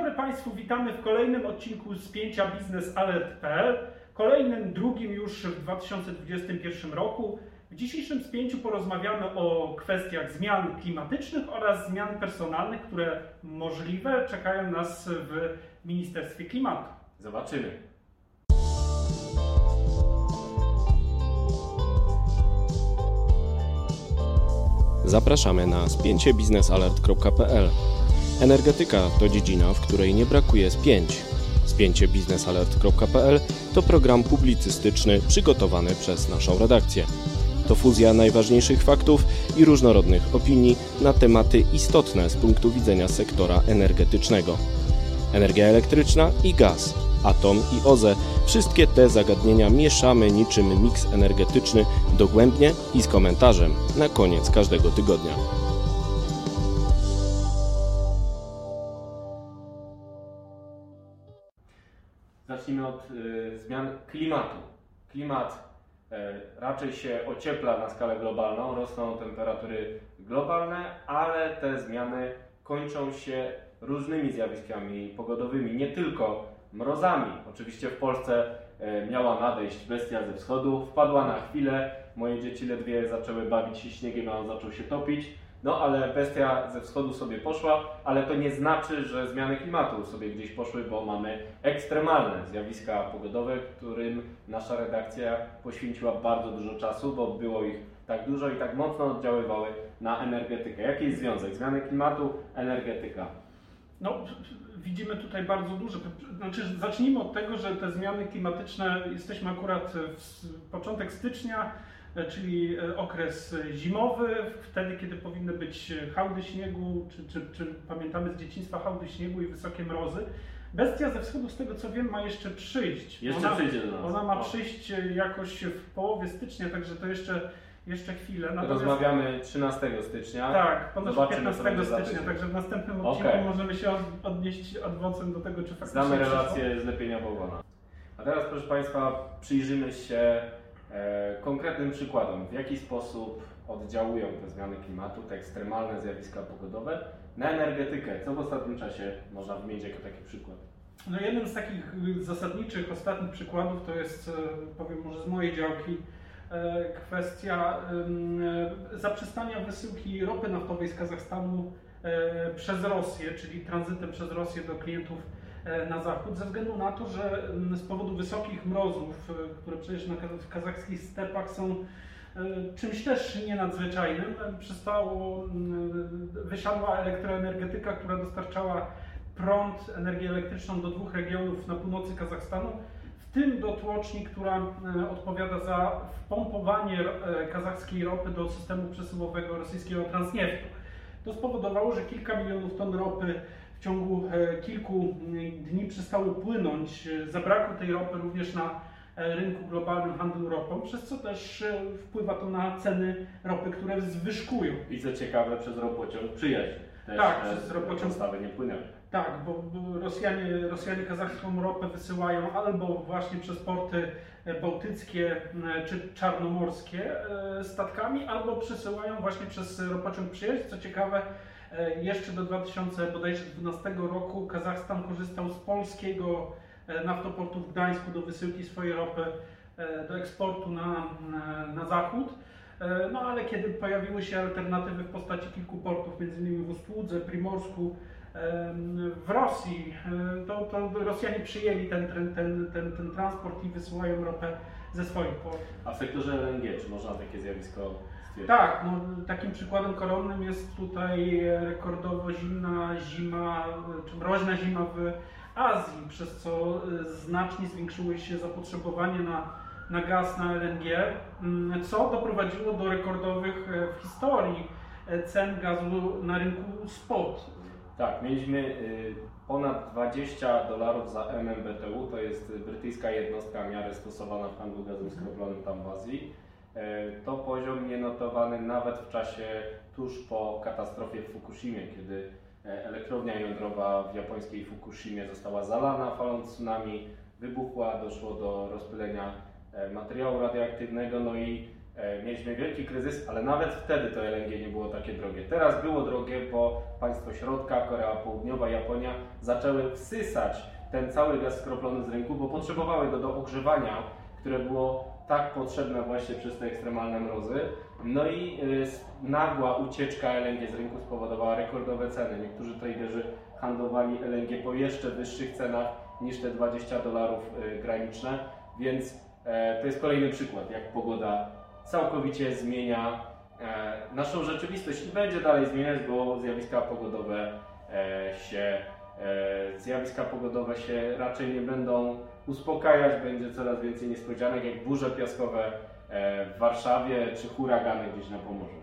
dobry Państwu, witamy w kolejnym odcinku spięcia biznesalert.pl, kolejnym, drugim już w 2021 roku. W dzisiejszym spięciu porozmawiamy o kwestiach zmian klimatycznych oraz zmian personalnych, które możliwe czekają nas w Ministerstwie Klimatu. Zobaczymy. Zapraszamy na spięciebiznesalert.pl. Energetyka to dziedzina, w której nie brakuje spięć. Spięciebiznesalert.pl to program publicystyczny przygotowany przez naszą redakcję. To fuzja najważniejszych faktów i różnorodnych opinii na tematy istotne z punktu widzenia sektora energetycznego. Energia elektryczna i gaz, atom i OZE wszystkie te zagadnienia mieszamy niczym miks energetyczny dogłębnie i z komentarzem na koniec każdego tygodnia. Zacznijmy od y, zmian klimatu. Klimat y, raczej się ociepla na skalę globalną, rosną temperatury globalne, ale te zmiany kończą się różnymi zjawiskami pogodowymi, nie tylko mrozami. Oczywiście w Polsce e, miała nadejść bestia ze wschodu, wpadła na chwilę, moje dzieci ledwie zaczęły bawić się śniegiem, a on zaczął się topić. No ale bestia ze wschodu sobie poszła, ale to nie znaczy, że zmiany klimatu sobie gdzieś poszły, bo mamy ekstremalne zjawiska pogodowe, którym nasza redakcja poświęciła bardzo dużo czasu, bo było ich tak dużo i tak mocno oddziaływały na energetykę. Jaki jest związek zmiany klimatu, energetyka? No, widzimy tutaj bardzo duże. Znaczy, zacznijmy od tego, że te zmiany klimatyczne, jesteśmy akurat w początek stycznia, czyli e, okres zimowy, wtedy, kiedy powinny być hałdy śniegu, czy, czy, czy pamiętamy z dzieciństwa hałdy śniegu i wysokie mrozy. Bestia ze wschodu, z tego co wiem, ma jeszcze przyjść. Jeszcze ona, przyjdzie do nas. Ona ma O. przyjść jakoś w połowie stycznia, także to jeszcze, jeszcze chwilę. Natomiast- Rozmawiamy 13 stycznia. tak, ponoć Zobaczymy, co 15 będzie za stycznia, także w następnym odcinku Okej. możemy się od, odnieść adwocem do tego, czy faktycznie Znamy przyszło. relację zlepienia bałwana. A teraz, proszę Państwa, przyjrzymy się e, konkretnym przykładom, w jaki sposób oddziałują te zmiany klimatu, te ekstremalne zjawiska pogodowe na energetykę. Co w ostatnim czasie można wymienić jako taki przykład? No jednym z takich zasadniczych ostatnich przykładów to jest, e, powiem może z mojej działki, e, kwestia e, zaprzestania wysyłki ropy naftowej z Kazachstanu e, przez Rosję, czyli tranzytem przez Rosję do klientów e, na zachód, ze względu na to, że ym, z powodu wysokich mrozów, e, które przecież na w kazachskich stepach są e, czymś też nienadzwyczajnym, e, przestało, ym, wysiadła elektroenergetyka, która dostarczała prąd, energię elektryczną do dwóch regionów na północy Kazachstanu, w tym do tłoczni, która e, odpowiada za wpompowanie e, kazachskiej ropy do systemu przesyłowego rosyjskiego Transnieftu. To spowodowało, że kilka milionów ton ropy w ciągu e, kilku mm, dni przestało płynąć. E, Zabrakło tej ropy również na e, rynku globalnym handlu ropą, przez co też wpływa to na ceny ropy, które zwyżkują. I co ciekawe, przez ropociąg przyjaźń. Też, Tak, przez ropociąg. dostawy nie płynęły. Tak, bo, Rosjanie, Rosjanie kazachską ropę wysyłają albo właśnie przez porty bałtyckie czy czarnomorskie statkami, albo przesyłają właśnie przez ropociąg przyjaźń. Co ciekawe, jeszcze do 2012 roku Kazachstan korzystał z polskiego e, naftoportu w Gdańsku do wysyłki swojej ropy e, do eksportu na, na, zachód. E, No ale kiedy pojawiły się alternatywy w postaci kilku portów, m.in. w Ustłudze, Primorsku, w Rosji, e, to, to Rosjanie przyjęli ten, ten, ten, ten, ten transport i wysyłają ropę ze swoich portów. A w sektorze LNG, czy można takie zjawisko Tak, no, takim przykładem koronnym jest tutaj rekordowo zimna zima, czy mroźna zima w Azji, przez co e, znacznie zwiększyło się zapotrzebowanie na, na gaz, na LNG, mm, co doprowadziło do rekordowych e, w historii e, cen gazu na rynku spot. Tak, mieliśmy y, ponad 20 dolarów za MMBTU, to jest brytyjska jednostka miary stosowana w handlu gazem skroplonym tam w Azji. E, To poziom nienotowany nawet w czasie tuż po katastrofie w Fukushimie, kiedy e, elektrownia jądrowa w japońskiej Fukushimie została zalana falą tsunami, wybuchła, doszło do rozpylenia e, materiału radioaktywnego, no i mieliśmy wielki kryzys, ale nawet wtedy to LNG nie było takie drogie. Teraz było drogie, bo państwo środka, Korea Południowa, Japonia zaczęły wsysać ten cały gaz skroplony z rynku, bo potrzebowały go do ogrzewania, które było tak potrzebne właśnie przez te ekstremalne mrozy. No i y, nagła ucieczka LNG z rynku spowodowała rekordowe ceny. Niektórzy traderzy handlowali LNG po jeszcze wyższych cenach niż te 20 dolarów y, graniczne, więc e, to jest kolejny przykład, jak pogoda całkowicie zmienia e, naszą rzeczywistość i będzie dalej zmieniać, bo zjawiska pogodowe e, się zjawiska pogodowe się raczej nie będą uspokajać, będzie coraz więcej niespodzianek, jak burze piaskowe w Warszawie czy huragany gdzieś na Pomorzu.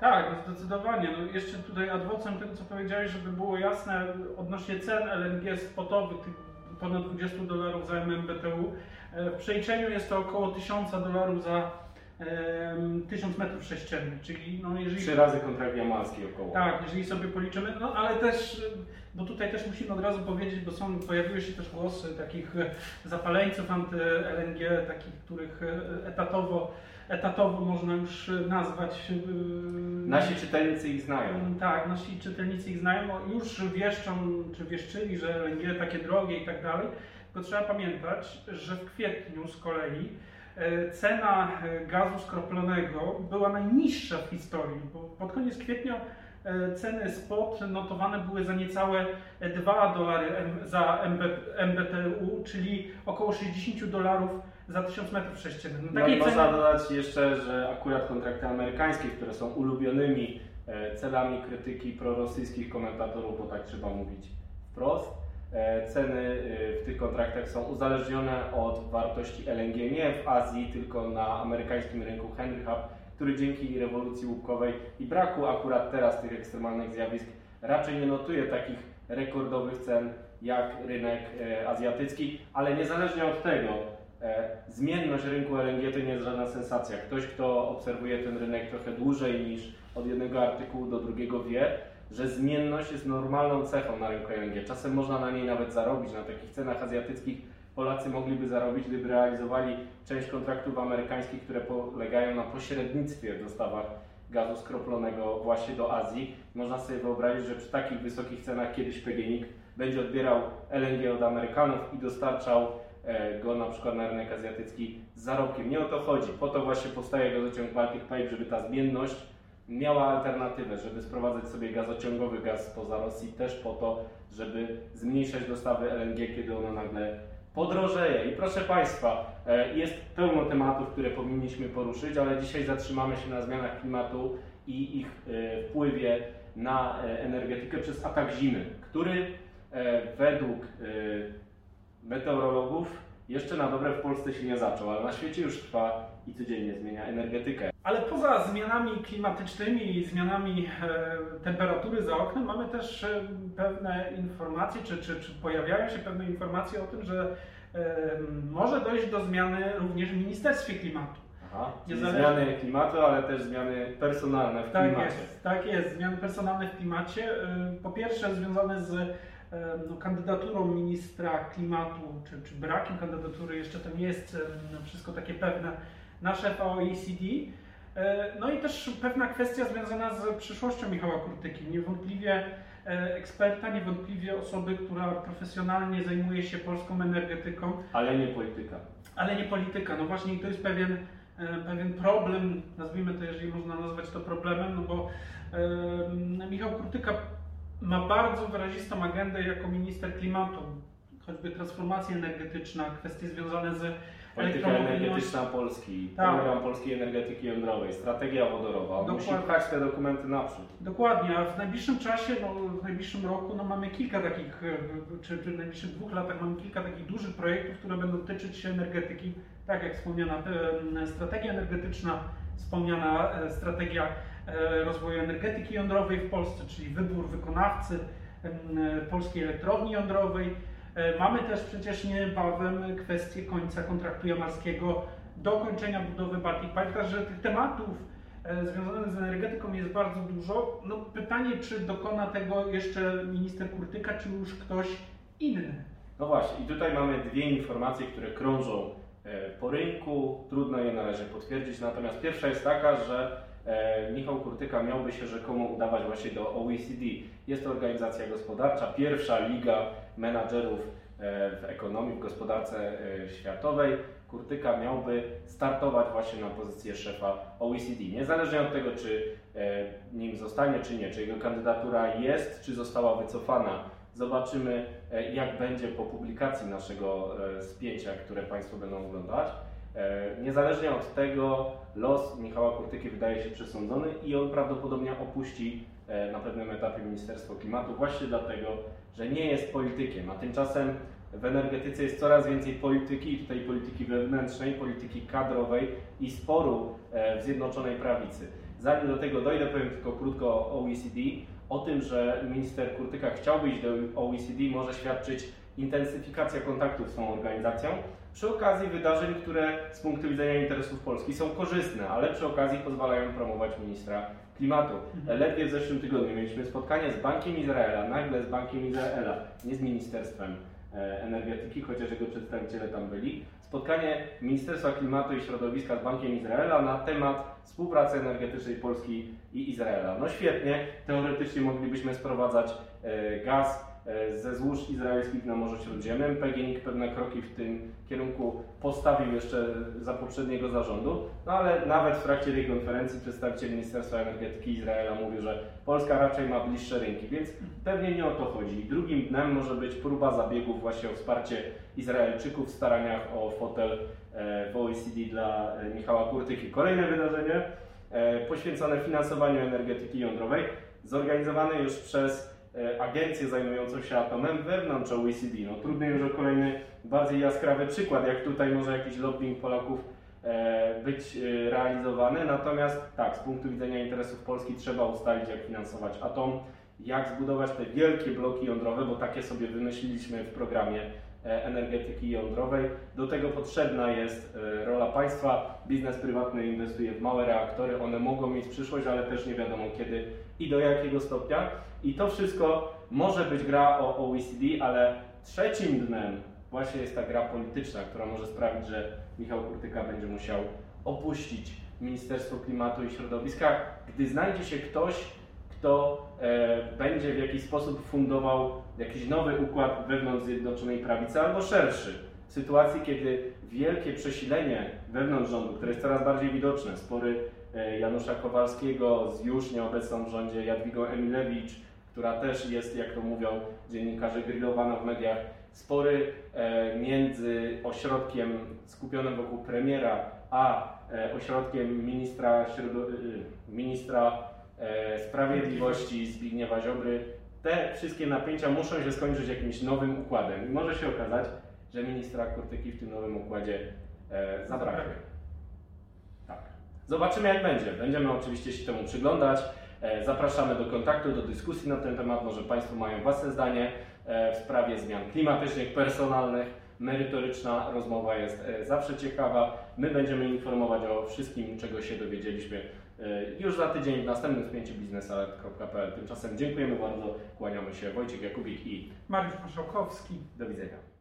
Tak, zdecydowanie. No jeszcze tutaj adwocem tego, co powiedziałeś, żeby było jasne, odnośnie cen LNG spotowych, tych ponad 20 dolarów za MMBTU, w przeliczeniu jest to około 1000 dolarów za 1000 metrów sześciennych, czyli no jeżeli... Trzy razy kontrakt jamalski około. Tak, jeżeli sobie policzymy, no ale też, bo tutaj też musimy od razu powiedzieć, bo są, pojawiły się też głosy takich zapaleńców anty-LNG, takich, których etatowo, etatowo można już nazwać. E, nasi czytelnicy ich znają. Tak, nasi czytelnicy ich znają, już wieszczą, czy wieszczyli, że LNG takie drogie i tak dalej, tylko trzeba pamiętać, że w kwietniu z kolei cena e, gazu skroplonego była najniższa w historii, bo pod koniec kwietnia e, ceny spot notowane były za niecałe 2 dolary za MBTU, czyli około 60 dolarów za 1000 metrów sześciennych. No, no i ceny... można dodać jeszcze, że akurat kontrakty amerykańskie, które są ulubionymi celami krytyki prorosyjskich komentatorów, bo tak trzeba mówić wprost, E, ceny e, w tych kontraktach są uzależnione od wartości LNG nie w Azji, tylko na amerykańskim rynku Henry Hub, który dzięki rewolucji łupkowej i braku akurat teraz tych ekstremalnych zjawisk raczej nie notuje takich rekordowych cen jak rynek e, azjatycki, ale niezależnie od tego, zmienność rynku LNG to nie jest żadna sensacja. Ktoś, kto obserwuje ten rynek trochę dłużej niż od jednego artykułu do drugiego wie, że zmienność jest normalną cechą na rynku LNG. Czasem można na niej nawet zarobić. Na takich cenach azjatyckich Polacy mogliby zarobić, gdyby realizowali część kontraktów amerykańskich, które polegają na pośrednictwie w dostawach gazu skroplonego właśnie do Azji. Można sobie wyobrazić, że przy takich wysokich cenach kiedyś PGNiG będzie odbierał LNG od Amerykanów i dostarczał e, go na przykład na rynek azjatycki z zarobkiem. Nie o to chodzi. Po to właśnie powstaje gazociąg Baltic Pipe, żeby ta zmienność miała alternatywę, żeby sprowadzać sobie gazociągowy gaz poza Rosji też po to, żeby zmniejszać dostawy LNG, kiedy ono nagle podrożeje. I proszę Państwa, e, jest pełno tematów, które powinniśmy poruszyć, ale dzisiaj zatrzymamy się na zmianach klimatu i ich e, wpływie na e, energetykę przez atak zimy, który według meteorologów jeszcze na dobre w Polsce się nie zaczął, ale na świecie już trwa i codziennie zmienia energetykę. Ale poza zmianami klimatycznymi i zmianami e, temperatury za oknem mamy też e, pewne informacje, czy, czy, czy pojawiają się pewne informacje o tym, że e, może dojść do zmiany również w Ministerstwie Klimatu. Aha, czyli zależy... zmiany klimatu, ale też zmiany personalne w tak klimacie. Jest, tak jest, zmiany personalne w klimacie. Po pierwsze związane z no, kandydaturą ministra klimatu, czy, czy brakiem kandydatury, jeszcze to nie jest wszystko takie pewne, na szefa OECD. E, no i też pewna kwestia związana z przyszłością Michała Kurtyki. Niewątpliwie e, eksperta, niewątpliwie osoby, która profesjonalnie zajmuje się polską energetyką. Ale nie polityka. Ale nie polityka. No właśnie to jest pewien, e, pewien problem, nazwijmy to, jeżeli można nazwać to problemem, no bo e, Michał Kurtyka ma bardzo wyrazistą agendę jako minister klimatu, choćby transformacja energetyczna, kwestie związane z Polityka energetyczna Polski, tak. program polskiej energetyki jądrowej, strategia wodorowa. Dokładnie. Musi pchać te dokumenty naprzód. Dokładnie, a w najbliższym czasie, no, w najbliższym roku no, mamy kilka takich, e, czy, czy w najbliższych dwóch latach mamy kilka takich dużych projektów, które będą dotyczyć się energetyki. Tak jak wspomniana strategia energetyczna, wspomniana e, strategia e, rozwoju energetyki jądrowej w Polsce, czyli wybór wykonawcy polskiej elektrowni jądrowej mamy też przecież niebawem kwestię końca kontraktu jamalskiego, dokończenia budowy Baltic Pipe, także tych tematów e, związanych z energetyką jest bardzo dużo. No pytanie, czy dokona tego jeszcze minister Kurtyka, czy już ktoś inny? No właśnie, i tutaj mamy dwie informacje, które krążą e, po rynku, trudno je na razie potwierdzić. Natomiast pierwsza jest taka, że e, Michał Kurtyka miałby się rzekomo udawać właśnie do OECD. Jest to organizacja gospodarcza, pierwsza liga menadżerów e, w ekonomii, w gospodarce e, światowej. Kurtyka miałby startować właśnie na pozycję szefa OECD. Niezależnie od tego, czy e, nim zostanie, czy nie, czy jego kandydatura jest, czy została wycofana, zobaczymy, jak będzie po publikacji naszego spięcia, które Państwo będą oglądać. Niezależnie od tego, los Michała Kurtyki wydaje się przesądzony i on prawdopodobnie opuści na pewnym etapie Ministerstwo Klimatu, właśnie dlatego, że nie jest politykiem, a tymczasem w energetyce jest coraz więcej polityki, i tutaj polityki wewnętrznej, polityki kadrowej i sporu e, w Zjednoczonej Prawicy. Zanim do tego dojdę, powiem tylko krótko o OECD. O tym, że minister Kurtyka chciałby iść do OECD, może świadczyć intensyfikacja kontaktów z tą organizacją przy okazji wydarzeń, które z punktu widzenia interesów Polski są korzystne, ale przy okazji pozwalają promować ministra klimatu. Ledwie w zeszłym tygodniu mieliśmy spotkanie z Bankiem Izraela, nagle z Bankiem Izraela, nie z Ministerstwem e, Energetyki, chociaż jego przedstawiciele tam byli. Spotkanie Ministerstwa Klimatu i Środowiska z Bankiem Izraela na temat współpracy energetycznej Polski i Izraela. No świetnie, teoretycznie moglibyśmy sprowadzać e, gaz e, ze złóż izraelskich na Morzu Śródziemnym. PGNiG pewne kroki w tym kierunku postawił jeszcze za poprzedniego zarządu, no ale nawet w trakcie tej konferencji przedstawiciel Ministerstwa Energetyki Izraela mówił, że Polska raczej ma bliższe rynki, więc pewnie nie o to chodzi. Drugim dnem może być próba zabiegów właśnie o wsparcie Izraelczyków w staraniach o fotel e, w OECD dla e, Michała Kurtyki. Kolejne wydarzenie e, poświęcone finansowaniu energetyki jądrowej, zorganizowane już przez agencję zajmującą się atomem wewnątrz OECD. No, trudny już o kolejny, bardziej jaskrawy przykład, jak tutaj może jakiś lobbying Polaków e, być e, realizowany. Natomiast tak, z punktu widzenia interesów Polski trzeba ustalić, jak finansować atom, jak zbudować te wielkie bloki jądrowe, bo takie sobie wymyśliliśmy w programie e, energetyki jądrowej. Do tego potrzebna jest e, rola państwa. Biznes prywatny inwestuje w małe reaktory, one mogą mieć przyszłość, ale też nie wiadomo kiedy i do jakiego stopnia. I to wszystko może być gra o OECD, ale trzecim dnem właśnie jest ta gra polityczna, która może sprawić, że Michał Kurtyka będzie musiał opuścić Ministerstwo Klimatu i Środowiska, gdy znajdzie się ktoś, kto e, będzie w jakiś sposób fundował jakiś nowy układ wewnątrz Zjednoczonej Prawicy albo szerszy. W sytuacji, kiedy wielkie przesilenie wewnątrz rządu, które jest coraz bardziej widoczne, spory e, Janusza Kowalskiego z już nieobecną w rządzie Jadwigą Emilewicz, która też jest, jak to mówią dziennikarze, grillowana w mediach, spory e, między ośrodkiem skupionym wokół premiera, a e, ośrodkiem ministra, y, ministra e, Sprawiedliwości Zbigniewa Ziobry. Te wszystkie napięcia muszą się skończyć jakimś nowym układem. I może się okazać, że ministra Kurtyki w tym nowym układzie e, zabraknie. Tak. Zobaczymy jak będzie. Będziemy oczywiście się temu przyglądać. E, Zapraszamy do kontaktu, do dyskusji na ten temat. Może Państwo mają własne zdanie e, w sprawie zmian klimatycznych, personalnych. Merytoryczna rozmowa jest e, zawsze ciekawa. My będziemy informować o wszystkim, czego się dowiedzieliśmy już za tydzień w następnym spięciu biznesalert.pl. Tymczasem dziękujemy bardzo, kłaniamy się. Wojciech Jakubik i Mariusz Maszałkowski. do widzenia.